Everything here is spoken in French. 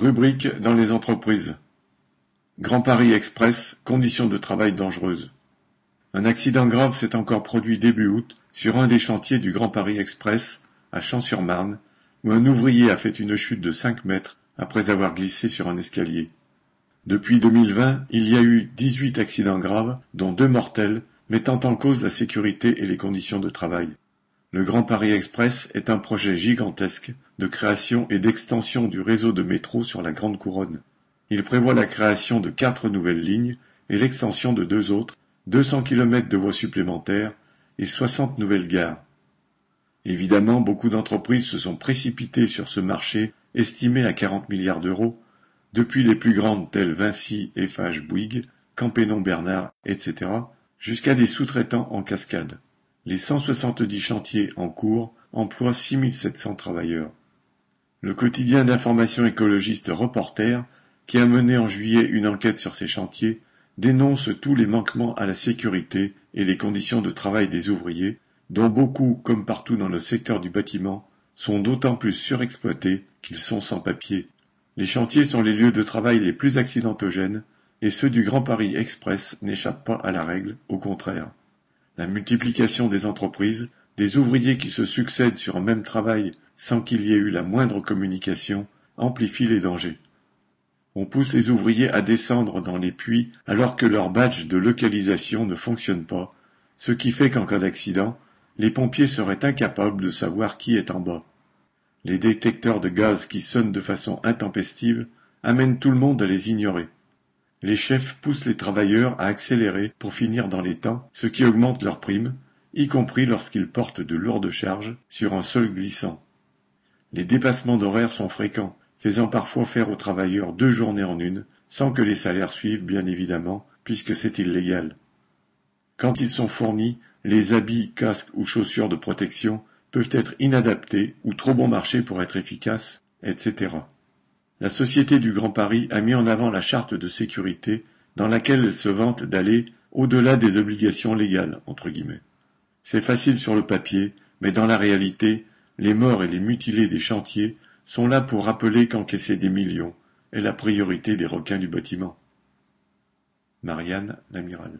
Rubrique dans les entreprises. Grand Paris Express, conditions de travail dangereuses. Un accident grave s'est encore produit début août sur un des chantiers du Grand Paris Express à Champs-sur-Marne, où un ouvrier a fait une chute de 5 mètres après avoir glissé sur un escalier. Depuis 2020, il y a eu 18 accidents graves, dont deux mortels, mettant en cause la sécurité et les conditions de travail. Le Grand Paris Express est un projet gigantesque de création et d'extension du réseau de métro sur la Grande Couronne. Il prévoit la création de quatre nouvelles lignes et l'extension de deux autres, 200 km de voies supplémentaires et 60 nouvelles gares. Évidemment, beaucoup d'entreprises se sont précipitées sur ce marché estimé à 40 milliards d'euros, depuis les plus grandes telles Vinci, Eiffage, Bouygues, Campénon Bernard, etc., jusqu'à des sous-traitants en cascade. Les 170 chantiers en cours emploient 6700 travailleurs. Le quotidien d'information écologiste Reporter qui a mené en juillet une enquête sur ces chantiers, dénonce tous les manquements à la sécurité et les conditions de travail des ouvriers, dont beaucoup, comme partout dans le secteur du bâtiment, sont d'autant plus surexploités qu'ils sont sans papier. Les chantiers sont les lieux de travail les plus accidentogènes, et ceux du Grand Paris Express n'échappent pas à la règle, au contraire. La multiplication des entreprises, des ouvriers qui se succèdent sur un même travail sans qu'il y ait eu la moindre communication, amplifie les dangers. On pousse les ouvriers à descendre dans les puits alors que leur badge de localisation ne fonctionne pas, ce qui fait qu'en cas d'accident, les pompiers seraient incapables de savoir qui est en bas. Les détecteurs de gaz qui sonnent de façon intempestive amènent tout le monde à les ignorer. Les chefs poussent les travailleurs à accélérer pour finir dans les temps, ce qui augmente leurs primes, y compris lorsqu'ils portent de lourdes charges sur un sol glissant. Les dépassements d'horaires sont fréquents, faisant parfois faire aux travailleurs deux journées en une, sans que les salaires suivent bien évidemment, puisque c'est illégal. Quand ils sont fournis, les habits, casques ou chaussures de protection peuvent être inadaptés ou trop bon marché pour être efficaces, etc. La Société du Grand Paris a mis en avant la charte de sécurité dans laquelle elle se vante d'aller au-delà des obligations légales, entre guillemets. C'est facile sur le papier, mais dans la réalité, les morts et les mutilés des chantiers sont là pour rappeler qu'encaisser des millions est la priorité des requins du bâtiment. Marianne l'amiral